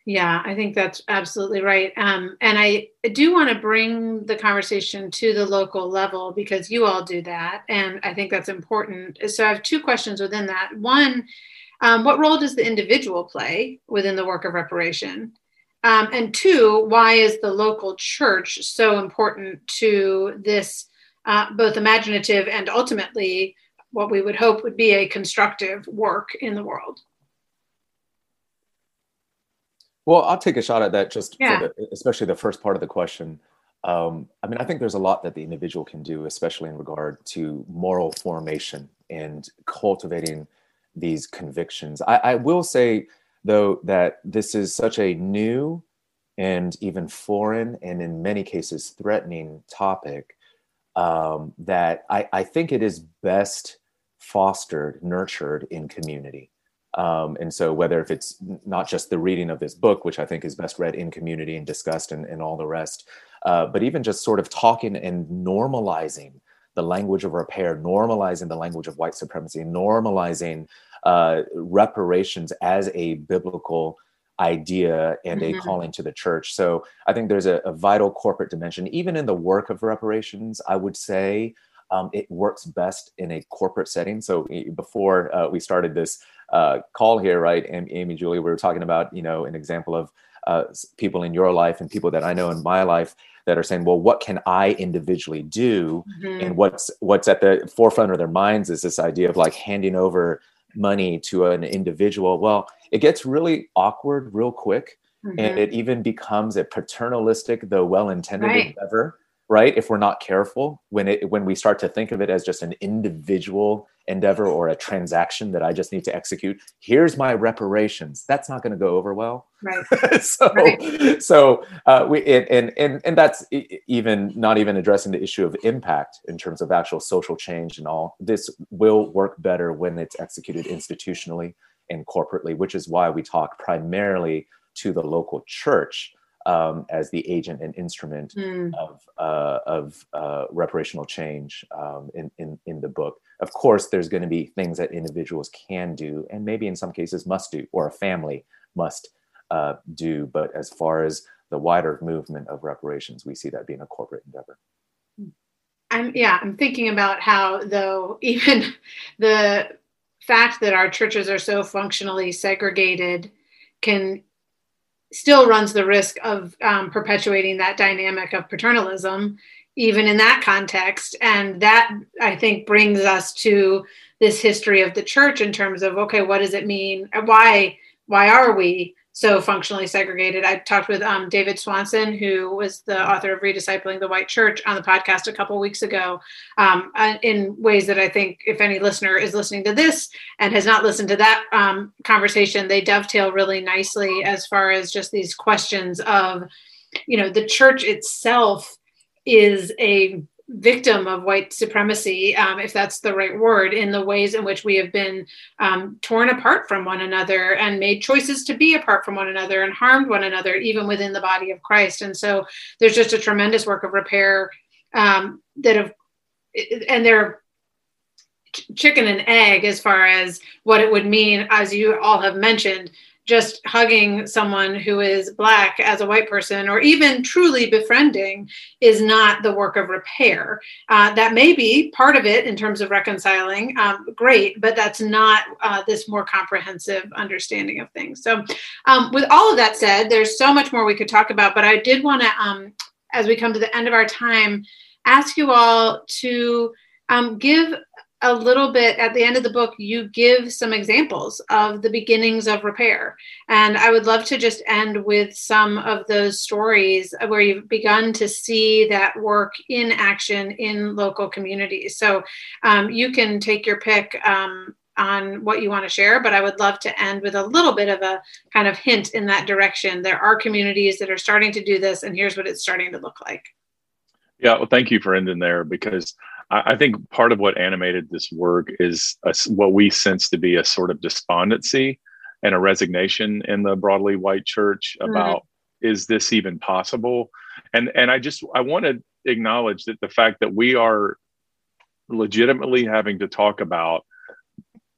Yeah, I think that's absolutely right. Um, and I do want to bring the conversation to the local level because you all do that. And I think that's important. So I have two questions within that. One, um, what role does the individual play within the work of reparation? Um, and two, why is the local church so important to this, uh, both imaginative and ultimately what we would hope would be a constructive work in the world? Well, I'll take a shot at that, just Yeah. the, especially the first part of the question. Um, I mean, I think there's a lot that the individual can do, especially in regard to moral formation and cultivating these convictions. I, I will say, though, that this is such a new and even foreign and in many cases threatening topic um, that I, I think it is best fostered, nurtured in community. Um, and so, whether if it's not just the reading of this book, which I think is best read in community and discussed and, and all the rest, uh, but even just sort of talking and normalizing the language of repair, normalizing the language of white supremacy, normalizing uh, reparations as a biblical idea and Mhm. a calling to the church. So I think there's a, a vital corporate dimension, even in the work of reparations. I would say um, it works best in a corporate setting. So before uh, we started this uh, call here, right, Am- Amy, Julie, we were talking about you know an example of uh, people in your life and people that I know in my life that are saying, well, what can I individually do? Mhm. And what's what's at the forefront of their minds is this idea of like handing over money to an individual. Well, it gets really awkward real quick and Mhm. it even becomes a paternalistic though well-intended Right. endeavor right if we're not careful when it when we start to think of it as just an individual endeavor or a transaction that i just need to execute here's my reparations that's not going to go over well right. so Right. so uh, we and, and and and that's even not even addressing the issue of impact in terms of actual social change and all this will work better when it's executed institutionally and corporately, which is why we talk primarily to the local church um, as the agent and instrument mm. of, uh, of uh, reparational change um, in, in, in the book. Of course, there's going to be things that individuals can do, and maybe in some cases must do, or a family must uh, do. But as far as the wider movement of reparations, we see that being a corporate endeavor. I'm yeah, I'm thinking about how though even the fact that our churches are so functionally segregated can still runs the risk of um, perpetuating that dynamic of paternalism even in that context. And that i think brings us to this history of the church in terms of okay what does it mean? Why why are we so functionally segregated. I talked with um, David Swanson, who was the author of Rediscipling the White Church, on the podcast a couple weeks ago, um, uh, in ways that I think if any listener is listening to this and has not listened to that um, conversation, they dovetail really nicely as far as just these questions of, you know, the church itself is a victim of white supremacy, um, if that's the right word, in the ways in which we have been um, torn apart from one another and made choices to be apart from one another and harmed one another, even within the body of Christ. And so there's just a tremendous work of repair um, that have, and they're chicken and egg as far as what it would mean, as you all have mentioned, just hugging someone who is black as a white person or even truly befriending is not the work of repair. Uh, that may be part of it in terms of reconciling um, great but that's not uh, this more comprehensive understanding of things. So um, with all of that said there's so much more we could talk about but i did want to um, as we come to the end of our time ask you all to um, give a little bit at the end of the book, you give some examples of the beginnings of repair. And I would love to just end with some of those stories where you've begun to see that work in action in local communities. So um, you can take your pick. Um, on what you want to share, but I would love to end with a little bit of a kind of hint in that direction. There are communities that are starting to do this, and here's what it's starting to look like. Yeah, well, thank you for ending there because I think part of what animated this work is a, what we sense to be a sort of despondency and a resignation in the broadly white church about mm-hmm. is this even possible? And and I just I want to acknowledge that the fact that we are legitimately having to talk about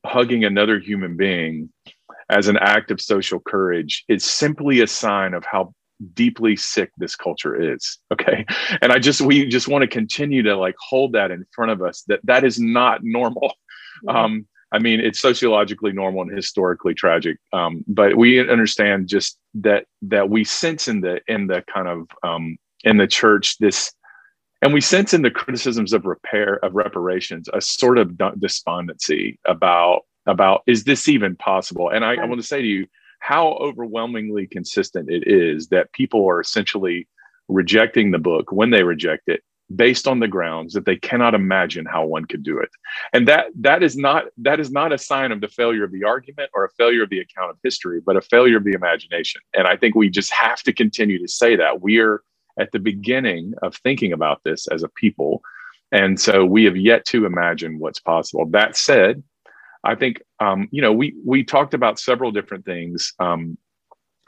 hugging another human being as an act of social courage is simply a sign of how deeply sick this culture is okay? And i just we just want to continue to like hold that in front of us. That that is not normal. Mm-hmm. um i mean it's sociologically normal and historically tragic um but we understand just that that we sense in the in the kind of um in the church this and we sense in the criticisms of repair of reparations a sort of despondency about about is this even possible? And I, I want to say to you how overwhelmingly consistent it is that people are essentially rejecting the book when they reject it based on the grounds that they cannot imagine how one could do it. And that that is not that is not a sign of the failure of the argument or a failure of the account of history but a failure of the imagination. And i think we just have to continue to say that. We're at the beginning of thinking about this as a people. And so we have yet to imagine what's possible. That said I think um, you know we we talked about several different things. Um,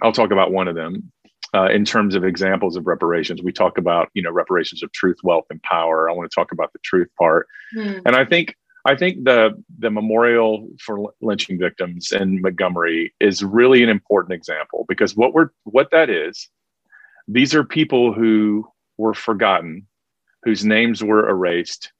I'll talk about one of them uh, in terms of examples of reparations. We talk about you know reparations of truth, wealth, and power. I want to talk about the truth part, hmm. and I think I think the the memorial for lynching victims in Montgomery is really an important example because what we're what that is, these are people who were forgotten, whose names were erased,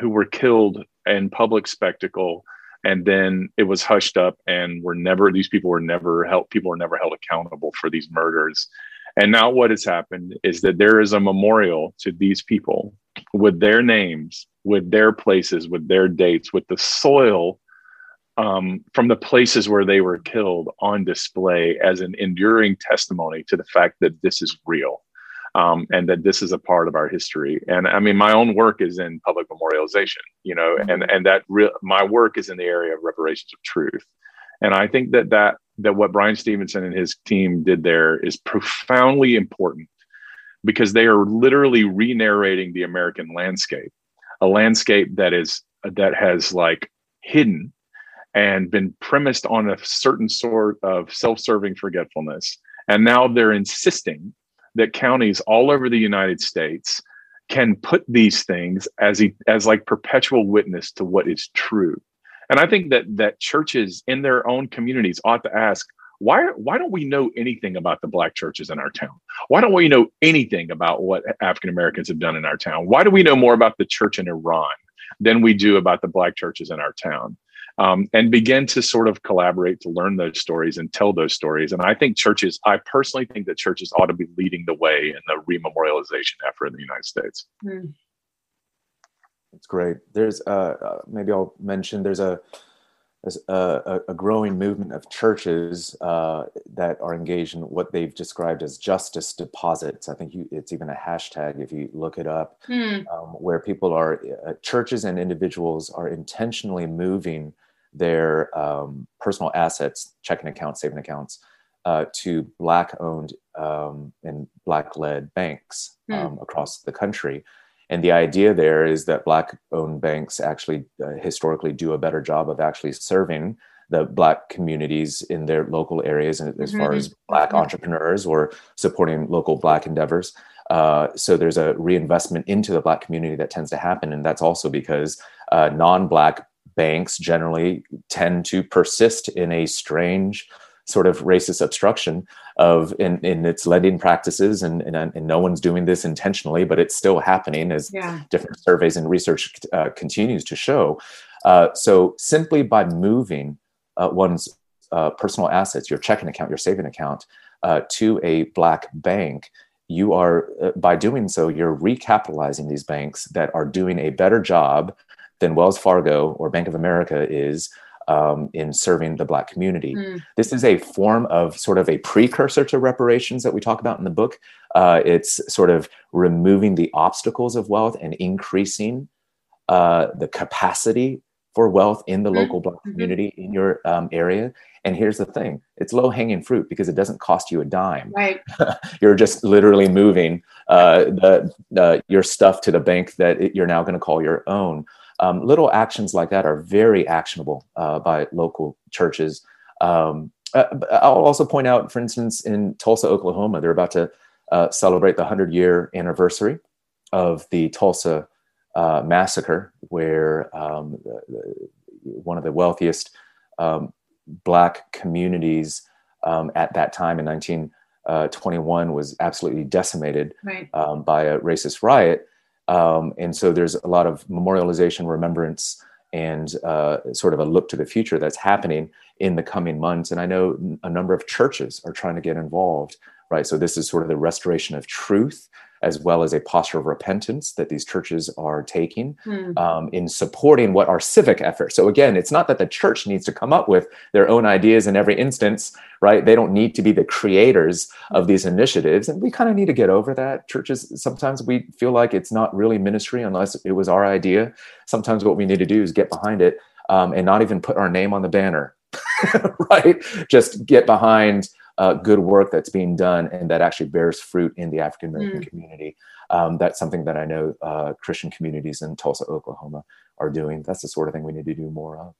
who were killed in public spectacle and then it was hushed up and were never these people were never held people were never held accountable for these murders. And now what has happened is that there is a memorial to these people with their names with their places with their dates with the soil um, from the places where they were killed on display as an enduring testimony to the fact that this is real um, and that this is a part of our history. And I mean, my own work is in public memorialization, you know, and mm-hmm. and that real my work is in the area of reparations of truth. And I think that that that what Bryan Stevenson and his team did there is profoundly important because they are literally re-narrating the American landscape, a landscape that is that has like hidden and been premised on a certain sort of self-serving forgetfulness and now they're insisting that counties all over the united states can put these things as as like perpetual witness to what is true. And i think that that churches in their own communities ought to ask why why don't we know anything about the black churches in our town? Why don't we know anything about what african americans have done in our town? Why do we know more about the church in iran than we do about the black churches in our town um, and begin to sort of collaborate to learn those stories and tell those stories and i think churches i personally think that churches ought to be leading the way in the rememorialization effort in the united states mm. that's great there's uh, uh, maybe i'll mention there's a a, a, growing movement of churches uh, that are engaged in what they've described as justice deposits. I think you, it's even a hashtag if you look it up, hmm. um, where people are, uh, churches and individuals are intentionally moving their um, personal assets, checking accounts, saving accounts, uh, to Black owned um, and Black led banks hmm. across the country. And the idea there is that Black owned banks actually uh, historically do a better job of actually serving the Black communities in their local areas and as mm-hmm. far as Black mm-hmm. entrepreneurs or supporting local Black endeavors. Uh, so there's a reinvestment into the Black community that tends to happen. And that's also because uh, non Black banks generally tend to persist in a strange, sort of racist obstruction of in, in its lending practices and, and, and no one's doing this intentionally but it's still happening as yeah. different surveys and research uh, continues to show uh, so simply by moving uh, one's uh, personal assets your checking account your saving account uh, to a black bank you are uh, by doing so you're recapitalizing these banks that are doing a better job than wells fargo or bank of america is um, in serving the Black community. Mm. This is a form of sort of a precursor to reparations that we talk about in the book. Uh, it's sort of removing the obstacles of wealth and increasing uh, the capacity for wealth in the mm. local Black mm-hmm. community in your um, area. And here's the thing it's low hanging fruit because it doesn't cost you a dime. Right. you're just literally moving uh, the, your stuff to the bank that it, you're now going to call your own. Um, little actions like that are very actionable uh, by local churches. Um, uh, I'll also point out, for instance, in Tulsa, Oklahoma, they're about to uh, celebrate the 100 year anniversary of the Tulsa uh, massacre, where um, one of the wealthiest um, Black communities um, at that time in 1921 uh, was absolutely decimated right. Um, by a racist riot. Um, and so there's a lot of memorialization, remembrance, and uh, sort of a look to the future that's happening in the coming months. And I know a number of churches are trying to get involved, right? So this is sort of the restoration of truth as well as a posture of repentance that these churches are taking mm. um, in supporting what are civic efforts. So again, it's not that the church needs to come up with their own ideas in every instance, right? They don't need to be the creators of these initiatives, and we kind of need to get over that. Churches sometimes we feel like it's not really ministry unless it was our idea. Sometimes what we need to do is get behind it um, and not even put our name on the banner, right? Just get behind uh, good work that's being done and that actually bears fruit in the African American mm. community. Um, that's something that I know uh, Christian communities in Tulsa, Oklahoma are doing. That's the sort of thing we need to do more of.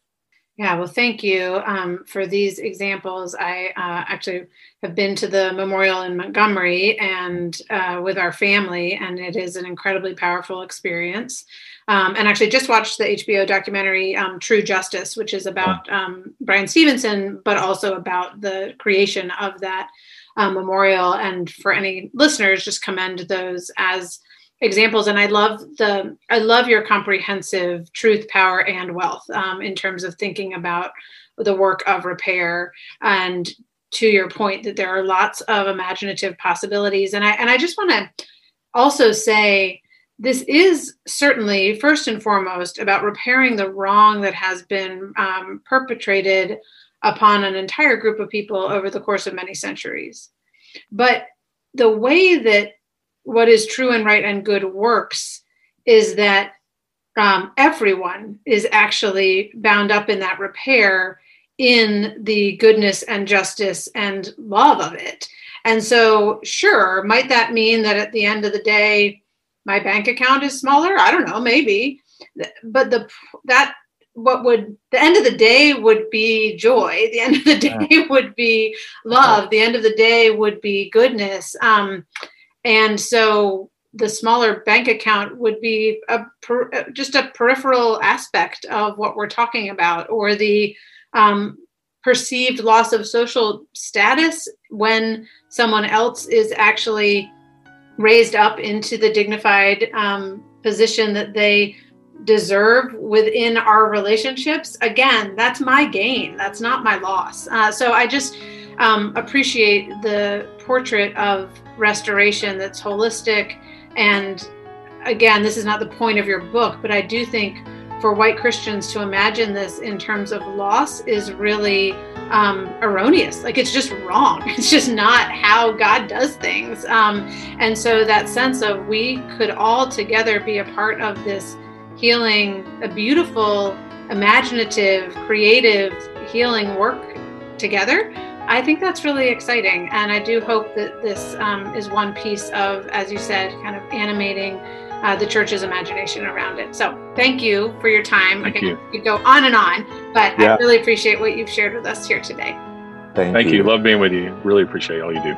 Yeah, well, thank you um, for these examples. I uh, actually have been to the memorial in Montgomery and uh, with our family, and it is an incredibly powerful experience. Um, and actually, just watched the HBO documentary um, True Justice, which is about um, Bryan Stevenson, but also about the creation of that uh, memorial. And for any listeners, just commend those as examples and i love the i love your comprehensive truth power and wealth um, in terms of thinking about the work of repair. And to your point that there are lots of imaginative possibilities and i and i just want to also say this is certainly first and foremost about repairing the wrong that has been um, perpetrated upon an entire group of people over the course of many centuries. But the way that what is true and right and good works is that um, everyone is actually bound up in that repair in the goodness and justice and love of it. And so, sure, might that mean that at the end of the day, my bank account is smaller? I don't know, maybe. But the that what would the end of the day would be joy the end of the day would be love the end of the day would be goodness um, and so the smaller bank account would be a per, just a peripheral aspect of what we're talking about or the um, perceived loss of social status when someone else is actually raised up into the dignified um, position that they deserve within our relationships. Again that's my gain that's not my loss. Uh, so i just um, appreciate the portrait of restoration that's holistic. And again this is not the point of your book but i do think for white christians to imagine this in terms of loss is really um, erroneous. Like it's just wrong. It's just not how god does things. Um, and so that sense of we could all together be a part of this healing, a beautiful, imaginative, creative healing work together. I think that's really exciting. And I do hope that this um, is one piece of, as you said, kind of animating uh, the church's imagination around it. So thank you for your time. Thank Again, you. could go on and on, but yeah. I really appreciate what you've shared with us here today. Thank, Thank you. you. Love being with you. Really appreciate all you do.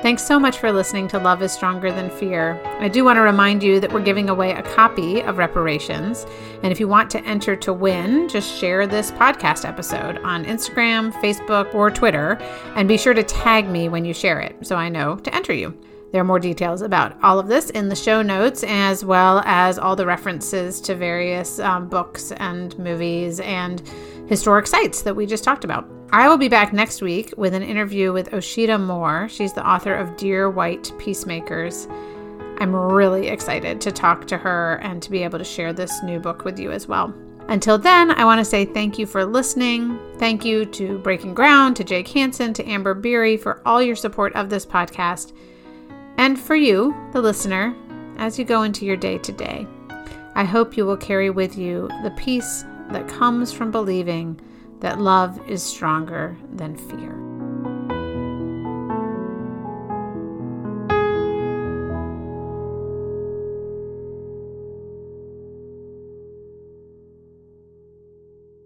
Thanks so much for listening to Love is Stronger Than Fear. I do want to remind you that we're giving away a copy of Reparations. And if you want to enter to win, just share this podcast episode on Instagram, Facebook, or Twitter. And be sure to tag me when you share it so I know to enter you. There are more details about all of this in the show notes, as well as all the references to various um, books and movies and historic sites that we just talked about. I will be back next week with an interview with Osheta Moore. She's the author of Dear White Peacemakers. I'm really excited to talk to her and to be able to share this new book with you as well. Until then, I want to say thank you for listening. Thank you to Breaking Ground, to Jake Hansen, to Amber Beery for all your support of this podcast. And for you, the listener, as you go into your day today, I hope you will carry with you the peace that comes from believing that love is stronger than fear.